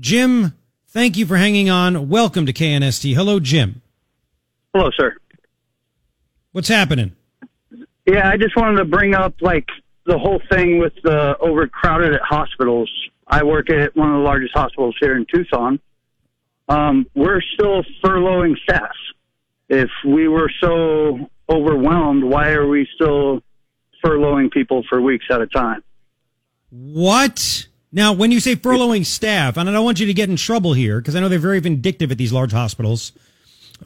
Jim, thank you for hanging on. Welcome to KNST. Hello, Jim. Hello, sir. What's happening? Yeah, I just wanted to bring up like the whole thing with the overcrowded at hospitals. I work at one of the largest hospitals here in Tucson. Um, we're still furloughing staff. If we were so overwhelmed, why are we still furloughing people for weeks at a time? What? Now, when you say furloughing staff, and I don't want you to get in trouble here because I know they're very vindictive at these large hospitals.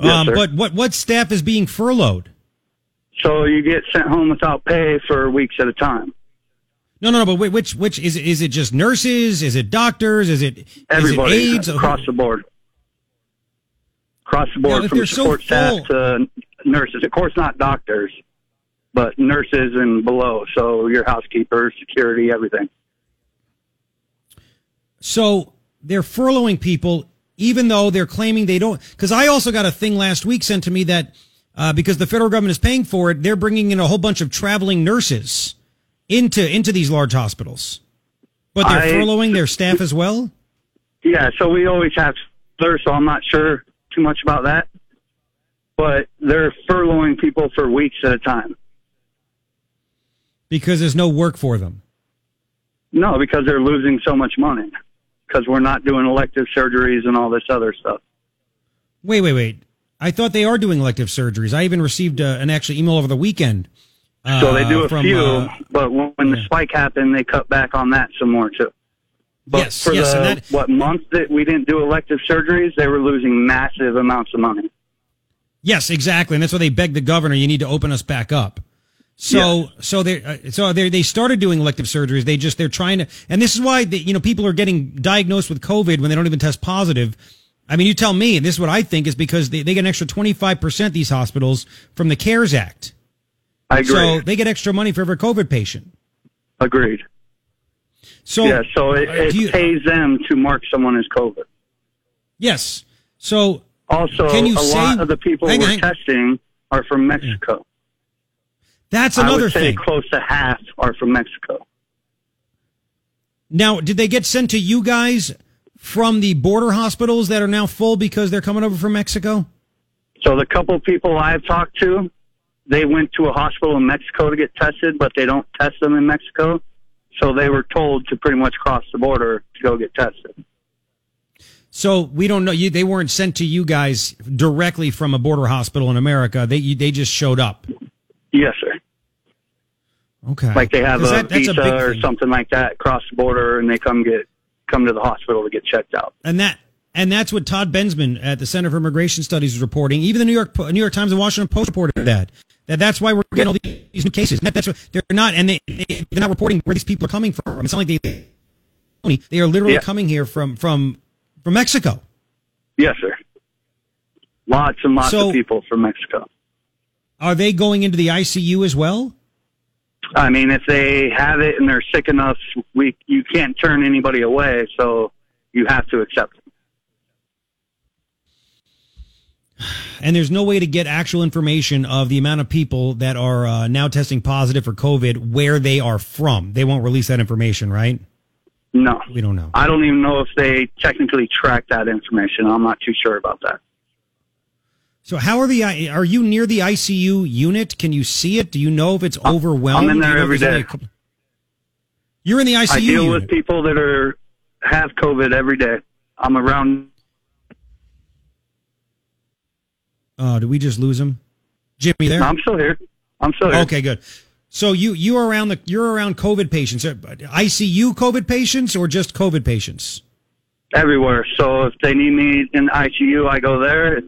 Yes, um, but what what staff is being furloughed? So you get sent home without pay for weeks at a time. No, no, no. But whi- which which is it, is it just nurses? Is it doctors? Is it Everybody Is it aides? across the board. Across the board, if from they're so support staff to nurses. Of course, not doctors, but nurses and below. So your housekeepers, security, everything. So they're furloughing people, even though they're claiming they don't. Because I also got a thing last week sent to me that uh, because the federal government is paying for it, they're bringing in a whole bunch of traveling nurses into into these large hospitals. But they're I- furloughing their staff as well. Yeah, so we always have there, so I'm not sure too much about that. But they're furloughing people for weeks at a time. because there's no work for them. No, because they're losing so much money. Because we're not doing elective surgeries and all this other stuff. Wait, wait, wait. I thought they are doing elective surgeries. I even received uh, an actual email over the weekend. Uh, So they do a from, few, uh, but when, when the spike happened, they cut back on that some more too. But Yes, for yes, the and that- what month that we didn't do elective surgeries, they were losing massive amounts of money. Yes, exactly, and that's why they begged the governor, "You need to open us back up." So, so they, uh, so they they started doing elective surgeries. They just they're trying to, and this is why they, you know people are getting diagnosed with COVID when they don't even test positive. I mean, you tell me, and this is what I think is because they, they get an extra twenty five percent these hospitals from the CARES Act. I agree. So they get extra money for every COVID patient. Agreed. So yeah, so it, it you- pays them to mark someone as COVID. yes. So Also, Can you a say- lot of the people we're on. testing are from Mexico. That's I another thing. close to half are from Mexico. Now, did they get sent to you guys from the border hospitals that are now full because they're coming over from Mexico? So the couple people I've talked to, they went to a hospital in Mexico to get tested, but they don't test them in Mexico. So they were told to pretty much cross the border to go get tested. So we don't know. You, they weren't sent to you guys directly from a border hospital in America. They you, they just showed up. Yes, sir. Okay, Like they have a that- visa big or thing. something like that, cross the border, and they come get come to the hospital to get checked out. and that and that's what Todd Bensman at the Center for Immigration Studies is reporting. Even the New York New York Times and Washington Post reported that. That that's why we're getting all these new cases. That, that's what they're not, and they they- they're not reporting where these people are coming from. It's not like they they are literally Yeah. coming here from from from Mexico. Yes, sir. Lots and lots So- of people from Mexico. Are they going into the ICU as well? I mean, if they have it and they're sick enough, we you can't turn anybody away, so you have to accept them. And there's no way to get actual information of the amount of people that are uh, now testing positive for COVID, where they are from. They won't release that information, right? No, We don't know. I don't even know if they technically track that information. I'm not too sure about that. So how are the are you near the ICU unit? Can you see it? Do you know if it's overwhelmed? I'm in there Do you know if every day. You're in the ICU I deal unit. with people that are have COVID every day. I'm around. Oh, did we just lose him? Jimmy, there? I'm still here. I'm still here. Okay, good. So you you are around the you're around COVID patients, Uh, ICU COVID patients, or just COVID patients? everywhere. So if they need me in the ICU, I go there.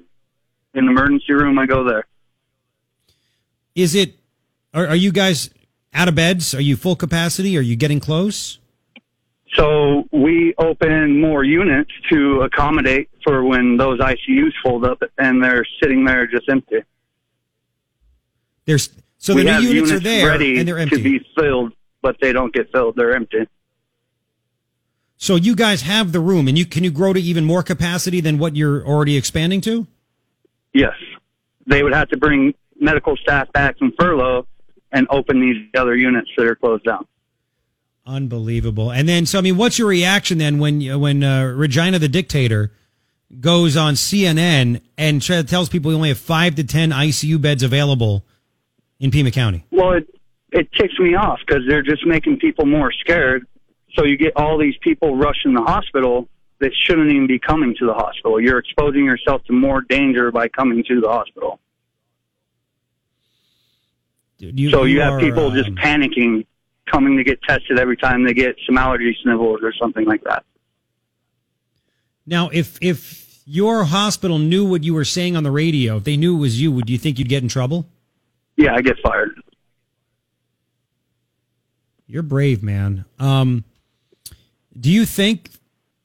In the emergency room, I go there. Is it? Are, are you guys out of beds? Are you full capacity? Are you getting close? So we open more units to accommodate for when those ICUs fold up and they're sitting there just empty. There's so we the new units, units are there ready and they're empty. to be filled, but they don't get filled. They're empty. So you guys have the room, and you can you grow to even more capacity than what you're already expanding to? Yes. They would have to bring medical staff back from furlough and open these other units that are closed down. Unbelievable. And then, so I mean, what's your reaction then when when uh, Regina the dictator goes on CNN and tells people we only have five to ten ICU beds available in Pima County? Well, it it ticks me off because they're just making people more scared. So you get all these people rushing the hospital that shouldn't even be coming to the hospital. You're exposing yourself to more danger by coming to the hospital. Dude, you- so you, have are, people just um, panicking, coming to get tested every time they get some allergy snivels or something like that. Now, if if your hospital knew what you were saying on the radio, if they knew it was you, would you think you'd get in trouble? Yeah, I get fired. You're brave, man. Um, do you think,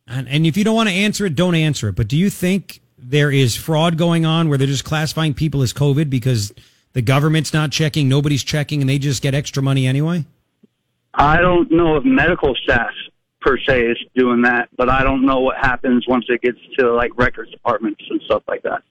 and, and if you don't want to answer it, don't answer it, but do you think there is fraud going on where they're just classifying people as COVID because the government's not checking, nobody's checking, and they just get extra money anyway? I don't know if medical staff per se is doing that, but I don't know what happens once it gets to like records departments and stuff like that.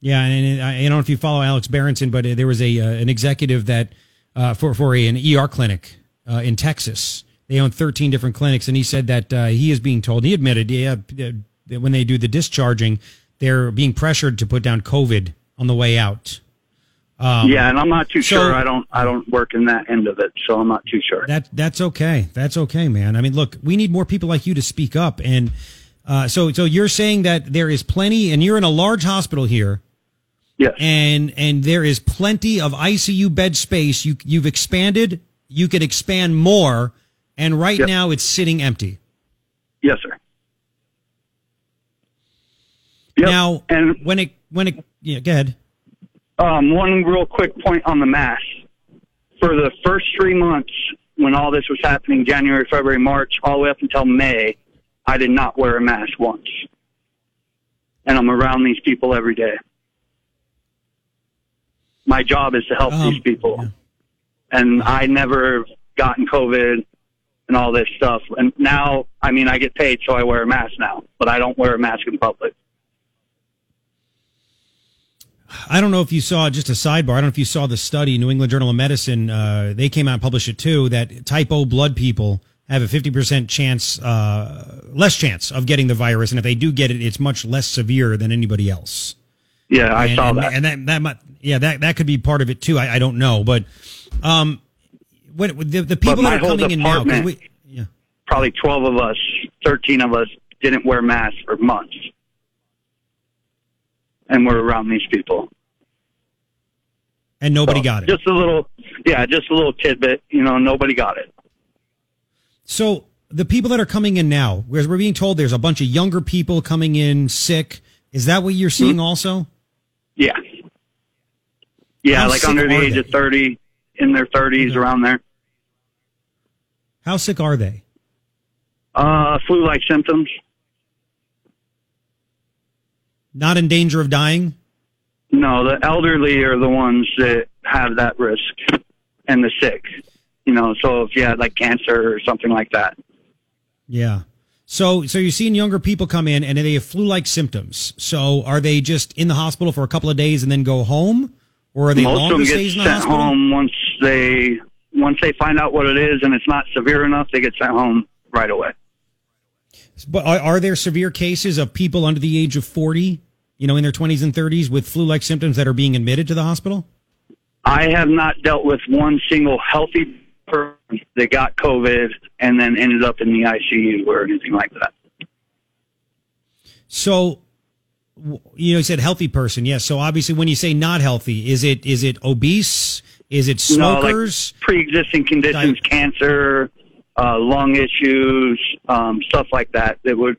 Yeah, and I don't know if you follow Alex Berenson, but uh, there was a uh, an executive that uh, for for a, an ER clinic uh, in Texas. They own 13 different clinics, and he said that uh, he is being told. He admitted, yeah, uh, that when they do the discharging, they're being pressured to put down COVID on the way out. Um, yeah, and I'm not too so- sure. I don't I don't work in that end of it, so I'm not too sure. That that's okay. That's okay, man. I mean, look, we need more people like you to speak up. And uh, so, so you're saying that there is plenty, and you're in a large hospital here, yes. and and there is plenty of ICU bed space. You you've expanded. You could expand more, and right Yep. now it's sitting empty. yes, sir. Yep. Now, and when it when it yeah, go ahead. Um, one real quick point on the mask. For the first three months, when all this was happening, January, February, March, all the way up until May, I did not wear a mask once. And I'm around these people every day. My job is to help Um, these people. yeah. And I never gotten COVID and all this stuff. And now, I mean, I get paid, so I wear a mask now, but I don't wear a mask in public. I don't know if you saw just a sidebar. I don't know if you saw the study, New England Journal of Medicine. Uh, they came out and published it too. That type O blood people have a fifty percent chance, uh, less chance of getting the virus, and if they do get it, it's much less severe than anybody else. Yeah, I and, saw and, that. and that that might, yeah, that that could be part of it too. I, I don't know, but um, what the, the people that are coming in now, we, yeah, probably 12 of us, 13 of us didn't wear masks for months. And we're around these people. and nobody So, got it. Just a little, yeah, just a little tidbit. You know, nobody got it. So the people that are coming in now, whereas we're being told there's a bunch of younger people coming in sick. Is that what you're seeing hmm? also? Yeah. Yeah, How like under the age of 30, in their 30s, Okay. around there. How sick are they? Uh, flu like symptoms. Not in danger of dying? No, the elderly are the ones that have that risk and the sick. You know, so if you had like cancer or something like that. Yeah. So, so you're seeing younger people come in and they have flu-like symptoms. So, are they just in the hospital for a couple of days and then go home, or are they Most of longer them get stays in the hospital? home once they once they find out what it is and it's not severe enough. They get sent home right away. But are, there severe cases of people under the age of 40, you know, in their 20s and 30s with flu-like symptoms that are being admitted to the hospital? I have not dealt with one single healthy person that got COVID and then ended up in the ICU or anything like that. So, you know, you said healthy person. Yes. So obviously, when you say not healthy, is it is it obese? Is it smokers? No, like pre-existing conditions, Like- cancer, uh, lung issues, um, stuff like that. That would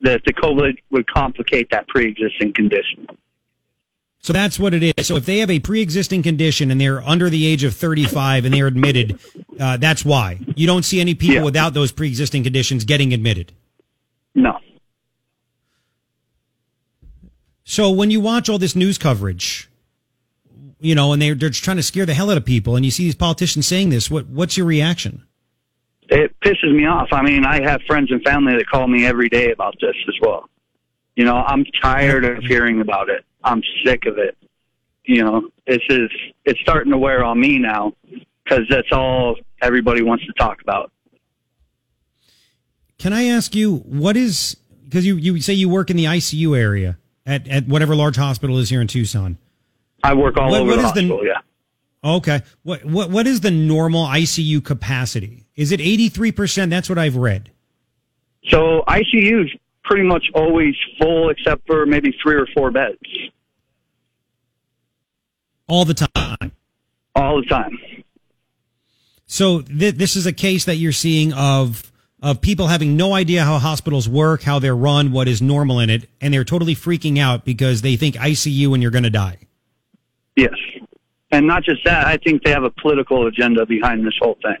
that the COVID would complicate that pre-existing condition. So that's what it is. So if they have a pre-existing condition and they're under the age of 35 and they're admitted, uh, that's why you don't see any people Yeah. without those pre-existing conditions getting admitted. No. So when you watch all this news coverage, you know, and they're they're trying to scare the hell out of people, and you see these politicians saying this, what what's your reaction? It pisses me off. I mean, I have friends and family that call me every day about this as well. You know, I'm tired of hearing about it. I'm sick of it. You know, this is it's starting to wear on me now because that's all everybody wants to talk about. Can I ask you what is because you you say you work in the ICU area at at whatever large hospital is here in Tucson? I work all What- over what the is the- hospital. yeah. Okay, what what what is the normal ICU capacity? Is it eighty three percent? That's what I've read. So ICU is pretty much always full except for maybe three or four beds all the time. all the time. So th- this is a case that you're seeing of of people having no idea how hospitals work, how they're run, what is normal in it, and they're totally freaking out because they think ICU and you're going to die. Yes. And not just that, I think they have a political agenda behind this whole thing.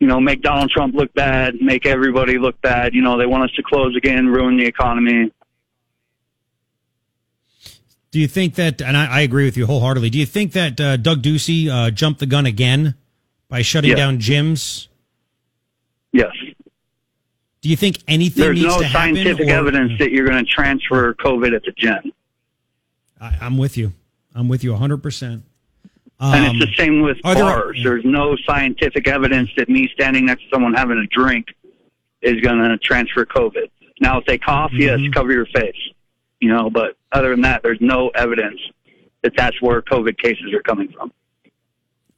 You know, make Donald Trump look bad, make everybody look bad. You know, they want us to close again, ruin the economy. Do you think that? And I, I agree with you wholeheartedly. Do you think that uh, Doug Ducey uh, jumped the gun again by shutting Yeah. down gyms? Yes. Do you think anything There's no to happen? scientific or- evidence that you're going to transfer COVID at the gym. I, I'm with you. I'm with you 100. percent And Um, it's the same with are there- bars. There's no scientific evidence that me standing next to someone having a drink is going to transfer COVID. Now, if they cough, yes, Mhm. cover your face. You know, but other than that, there's no evidence that that's where COVID cases are coming from.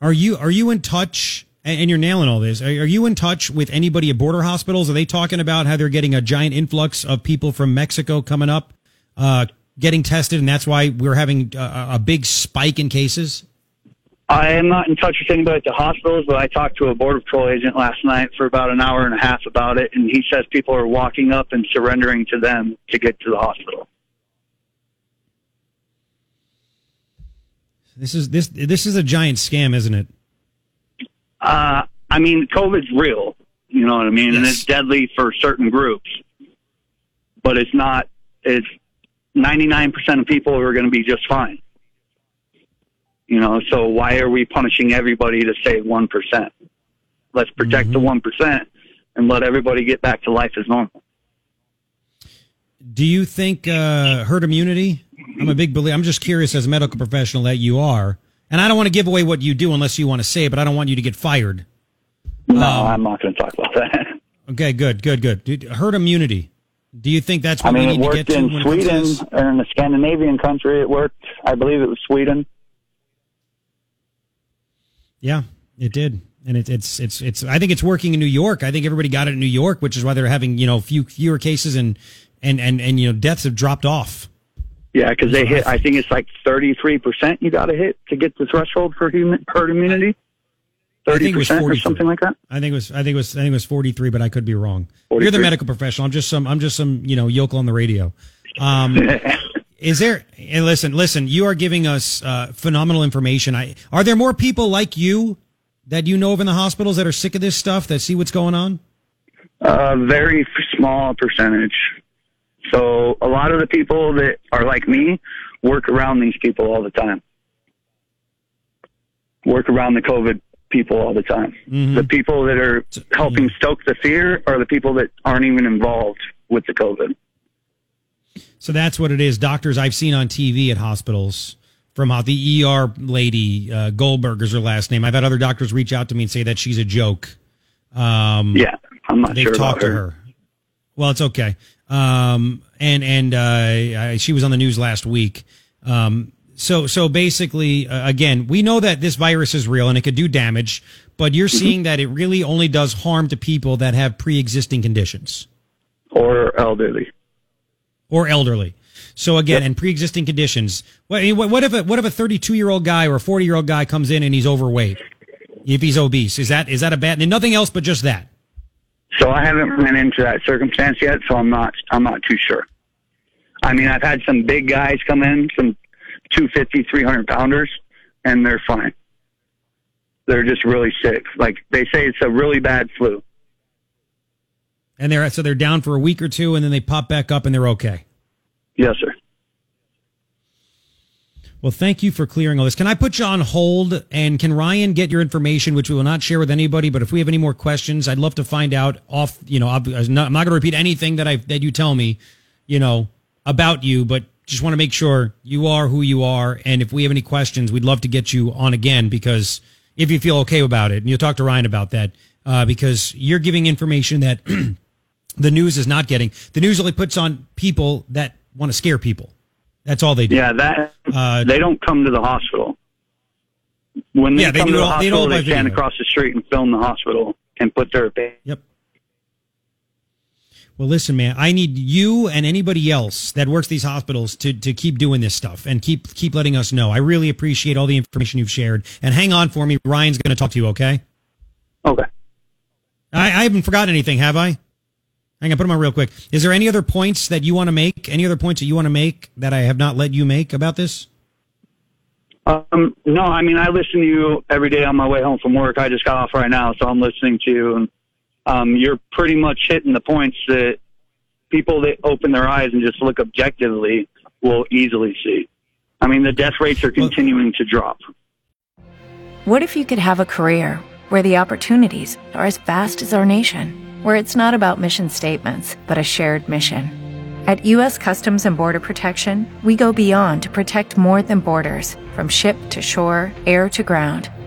Are you are you in touch? And you're nailing all this. Are, are you in touch with anybody at border hospitals? Are they talking about how they're getting a giant influx of people from Mexico coming up, uh, getting tested, and that's why we're having a, a big spike in cases? I am not in touch with anybody at the hospitals, but I talked to a border patrol agent last night for about an hour and a half about it, and he says people are walking up and surrendering to them to get to the hospital. This is this this is a giant scam, isn't it? Uh, I mean, COVID's real. You know what I mean? And it's deadly for certain groups, but it's not. It's ninety nine percent of people are going to be just fine. You know, so why are we punishing everybody to save one percent? Let's protect the one percent and let everybody get back to life as normal. Do you think uh, herd immunity? I'm a big believer. I'm just curious, as a medical professional that you are, and I don't want to give away what you do unless you want to say it, but I don't want you to get fired. No, Um, I'm not going to talk about that. Okay, good, good, good. Dude, Herd immunity. Do you think that's what I mean, we it need to worked get in it to Sweden or in a Scandinavian country. It worked. I believe it was Sweden. Yeah, it did, and it, it's it's it's. I think it's working in New York. I think everybody got it in New York, which is why they're having you know few fewer cases and and and and you know deaths have dropped off. Yeah, because they hit. I think it's like thirty-three percent. You got to hit to get the threshold for hum- herd immunity. I Thirty think it was percent or 43. something like that. I think it was I think it was I think it was 43, but I could be wrong. You're the medical professional. I'm just some I'm just some you know yokel on the radio. Um, is there? And listen, listen. You are giving us uh, phenomenal information. I are there more people like you that you know of in the hospitals that are sick of this stuff that see what's going on? A very small percentage. So a lot of the people that are like me work around these people all the time. Work around the COVID people all the time. Mm-hmm. The people that are helping stoke the fear are the people that aren't even involved with the COVID. So that's what it is. Doctors I've seen on TV at hospitals from how the ER lady uh, Goldberg is her last name. I've had other doctors reach out to me and say that she's a joke. Um, Yeah, I'm not they've sure talked about to her. Well, it's okay. Um, and and uh, I, she was on the news last week. Um, so so basically, uh, again, we know that this virus is real and it could do damage, but you're Mm-hmm. seeing that it really only does harm to people that have pre-existing conditions Or elderly. or elderly. So again, and pre-existing conditions. What, what what if a, what if a 32 year old guy or a 40 year old guy comes in and he's overweight? If he's obese, is that is that a bad? And nothing else but just that. So I haven't ran into that circumstance yet, so I'm not I'm not too sure. I mean, I've had some big guys come in, some 250, 300 pounders, and they're fine. They're just really sick. Like they say, it's a really bad flu. And they're so they're down for a week or two, and then they pop back up, and they're okay. Yes, sir. Well, thank you for clearing all this. Can I put you on hold? And can Ryan get your information, which we will not share with anybody? But if we have any more questions, I'd love to find out off. You know, I'm not, I'm not going to repeat anything that I that you tell me. You know about you, but just want to make sure you are who you are. And if we have any questions, we'd love to get you on again because if you feel okay about it, and you'll talk to Ryan about that uh, because you're giving information that the news is not getting. The news only puts on people that want to scare people. That's all they do. Yeah, that uh, they don't come to the hospital. When they yeah, come do to the all- hospital, don't they, stand across the street and film the hospital and put their Yep. Well, listen, man, I need you and anybody else that works these hospitals to, to keep doing this stuff and keep keep letting us know. I really appreciate all the information you've shared. And hang on for me. Ryan's going to talk to you, okay? Okay. I, I haven't forgotten anything, have I? Hang on, put them on real quick. Is there any other points that you want to make? Any other points that you want to make that I have not let you make about this? Um, no, I mean, I listen to you every day on my way home from work. I just got off right now, so I'm listening to you, and um, you're pretty much hitting the points that people that open their eyes and just look objectively will easily see. I mean, the death rates are continuing to drop. What if you could have a career where the opportunities are as vast as our nation, where it's not about mission statements, but a shared mission? At U.S. Customs and Border Protection, we go beyond to protect more than borders from ship to shore, air to ground,